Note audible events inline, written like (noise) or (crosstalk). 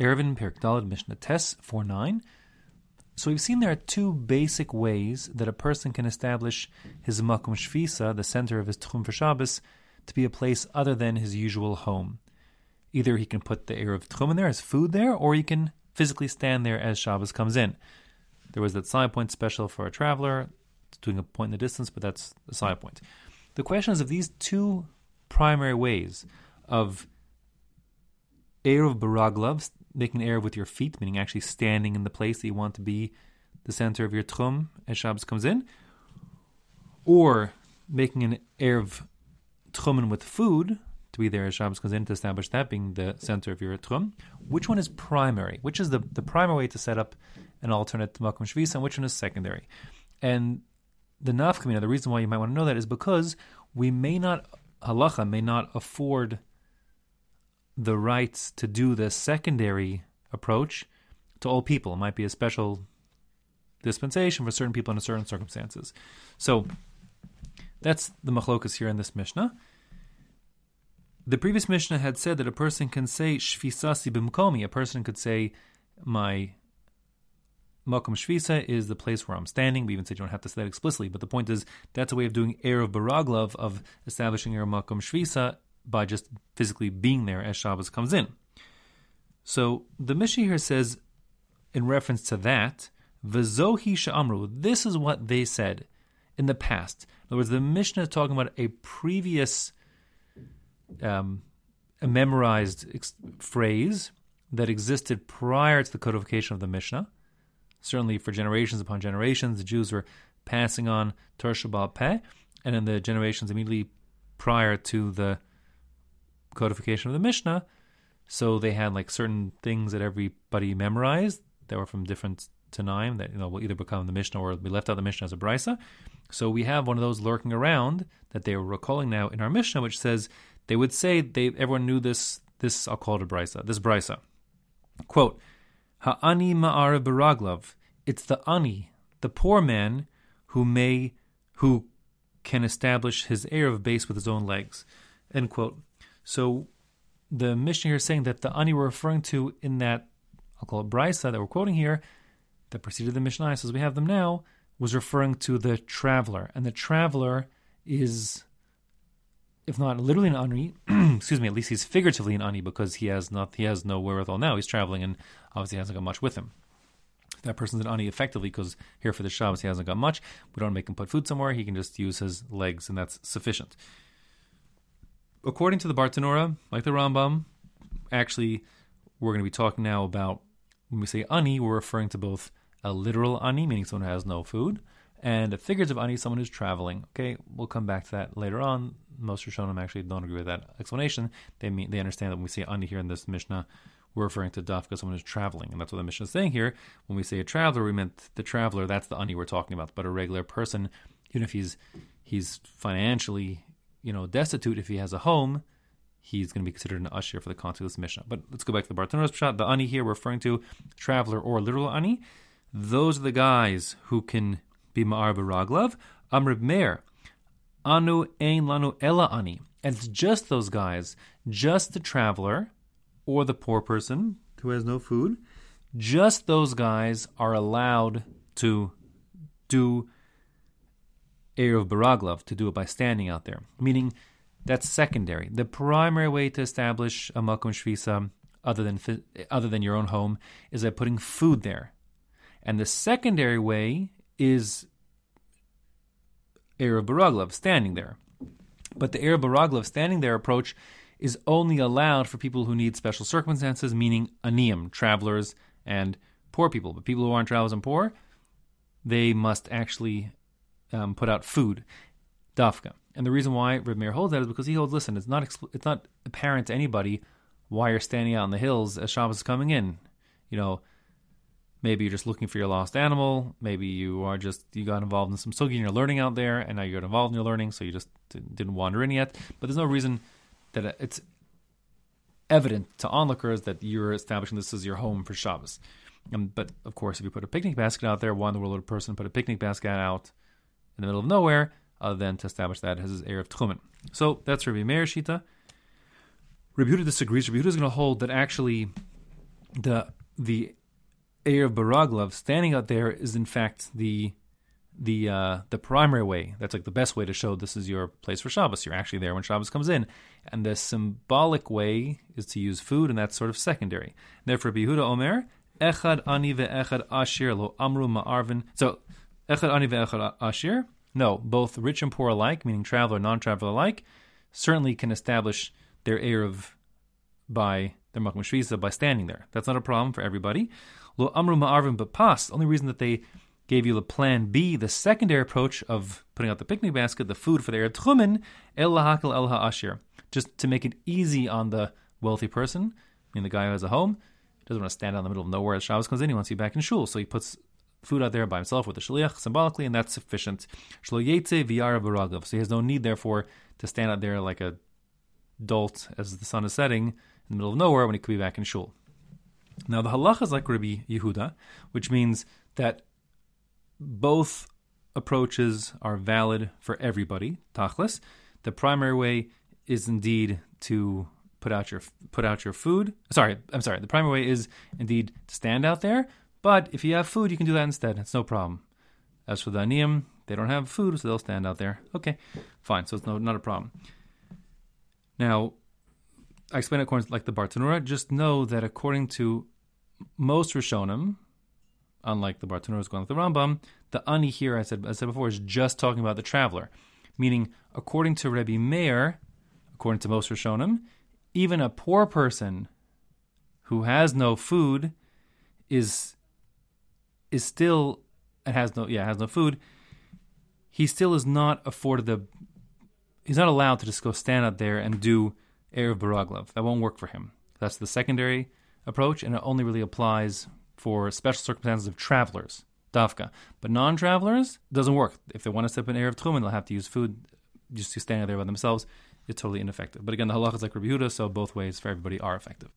Eruvin Perek Mishnah Tes 49. So we've seen there are two basic ways that a person can establish his Makom Shvisa, the center of his Tchum for Shabbos, to be a place other than his usual home. Either he can put the Erev Tchum in there as food there, or he can physically stand there as Shabbos comes in. There was that side point special for a traveler, it's doing a point in the distance, but that's a side point. The question is of these two primary ways of Erev Baraglav, making an Erev with your feet, meaning actually standing in the place that you want to be the center of your Tchum as Shabbos comes in, or making an Erev Tchumen with food, to be there as Shabbos comes in to establish that being the center of your Tchum. Which one is primary? Which is the, the primary way to set up an alternate Makom Shvisa, and which one is secondary? And the nafkamina, the reason why you might want to know that is because we may not, halacha may not afford the rights to do the secondary approach to all people. It might be a special dispensation for certain people in certain circumstances. So that's the machlokas here in this Mishnah. The previous Mishnah had said that a person can say shvisasi b'mkomi. A person could say my makom shvisa is the place where I'm standing. We even said you don't have to say that explicitly, but the point is that's a way of doing erev baraglav of establishing your makom shvisa by just physically being there as Shabbos comes in. So the Mishnah here says, in reference to that, v'zohi sha'amru. This is what they said in the past. In other words, the Mishnah is talking about a previous um, a memorized ex- phrase that existed prior to the codification of the Mishnah. Certainly, for generations upon generations, the Jews were passing on Torah Sheb'al Peh, and in the generations immediately prior to the codification of the Mishnah, so they had like certain things that everybody memorized that were from different Tanaim that you know will either become the Mishnah or be left out the Mishnah as a brisa. So we have one of those lurking around that they were recalling now in our Mishnah, which says they would say they everyone knew this. This I'll call it a brisa. This brisa, quote, "Ha'ani ma'ara baraglav." It's the ani, the poor man, who may, who can establish his erev base with his own legs. End quote. So the Mishnah here is saying that the ani we're referring to in that I'll call it brisa that we're quoting here, that preceded the Mishnah, as we have them now, was referring to the traveler, and the traveler is if not literally an ani, (clears throat) excuse me, at least he's figuratively an ani because he has not he has no wherewithal now. He's traveling and obviously hasn't got much with him. That person's an ani effectively because here for the Shabbos he hasn't got much. We don't make him put food somewhere. He can just use his legs and that's sufficient. According to the Bartanura, like the Rambam, actually we're going to be talking now about when we say ani, we're referring to both a literal ani, meaning someone who has no food, and a figurative ani, someone who's traveling. Okay, we'll come back to that later on most Rishonim actually don't agree with that explanation. They mean they understand that when we say ani here in this Mishnah, we're referring to dafka, someone who's traveling, and that's what the Mishnah is saying here. When we say a traveler, we meant the traveler. That's the ani we're talking about. But a regular person, even if he's he's financially, you know, destitute, if he has a home, he's going to be considered an ashir for the context of Mishnah. But let's go back to the Bartanura's shot. The ani here, referring to traveler or literal ani. Those are the guys who can be ma'ar baraglav. Um, Amrib Meir, Anu ein lanu ela ani. And it's just those guys, just the traveler or the poor person who has no food, just those guys are allowed to do Erev Baraglav, to do it by standing out there. Meaning that's secondary. The primary way to establish a Makom Shvisa, other than, other than your own home, is by putting food there. And the secondary way is Erev Baraglav standing there. But the Erev Baraglav standing there approach is only allowed for people who need special circumstances, meaning aniyim, travelers, and poor people. But people who aren't travelers and poor, they must actually um, put out food, dafka. And the reason why Reb Meir holds that is because he holds, listen, it's not it's not apparent to anybody why you're standing out in the hills as Shabbos is coming in. You know, Maybe you're just looking for your lost animal. Maybe you are just you got involved in some sugya and you're learning out there, and now you got involved in your learning, so you just didn't wander in yet. But there's no reason that it's evident to onlookers that you're establishing this as your home for Shabbos. Um, but of course, if you put a picnic basket out there, why in the world would a person put a picnic basket out in the middle of nowhere other than to establish that as his Erev Tchumen? So that's Rabbi Meir Shita. Rabbi Yehuda disagrees. Rabbi Yehuda is going to hold that actually the the of Baraglov standing out there is in fact the the uh, the primary way. That's like the best way to show this is your place for Shabbos. You're actually there when Shabbos comes in, and the symbolic way is to use food, and that's sort of secondary. Therefore, Bihuda Omer Echad ani ve'echad ashir lo amru ma'arvin. So echad ani ve'echad ashir. No, both rich and poor alike, meaning traveler, and non-traveler alike, certainly can establish their erev by their makom shvisa by standing there. That's not a problem for everybody. Lo amru ma'arvin but pas. The only reason that they gave you the plan B, the secondary approach of putting out the picnic basket, the food for the Erev Tchumen, el lahakal el ha'ashir, just to make it easy on the wealthy person, I mean the guy who has a home, doesn't want to stand out in the middle of nowhere as Shabbos comes in, he wants be back in shul, so he puts food out there by himself with the shaliach symbolically, and that's sufficient. Shlo yetze so he has no need, therefore, to stand out there like a dolt as the sun is setting in the middle of nowhere when he could be back in shul. Now the halacha is like Rabbi Yehuda, which means that both approaches are valid for everybody. Tachlis, the primary way is indeed to put out your put out your food. Sorry, I'm sorry. The primary way is indeed to stand out there. But if you have food, you can do that instead. It's no problem. As for the aniyim, they don't have food, so they'll stand out there. Okay, fine. So it's no not a problem. Now, I explain it according to like the Bartanura. Just know that according to most Rishonim, unlike the Bartanura going like the Rambam, the ani here, I said, I said before, is just talking about the traveler. Meaning, according to Rebbe Meir, according to most Rishonim, even a poor person who has no food is is still and has no yeah has no food he still is not afforded the he's not allowed to just go stand out there and do Erev Baraglov. That won't work for him. That's the secondary approach, and it only really applies for special circumstances of travelers, dafka. But non-travelers doesn't work. If they want to step in Erev Tchumen, they'll have to use food just to stand out there by themselves. It's totally ineffective. But again, the halacha is like Rabbi Yehuda, so both ways for everybody are effective.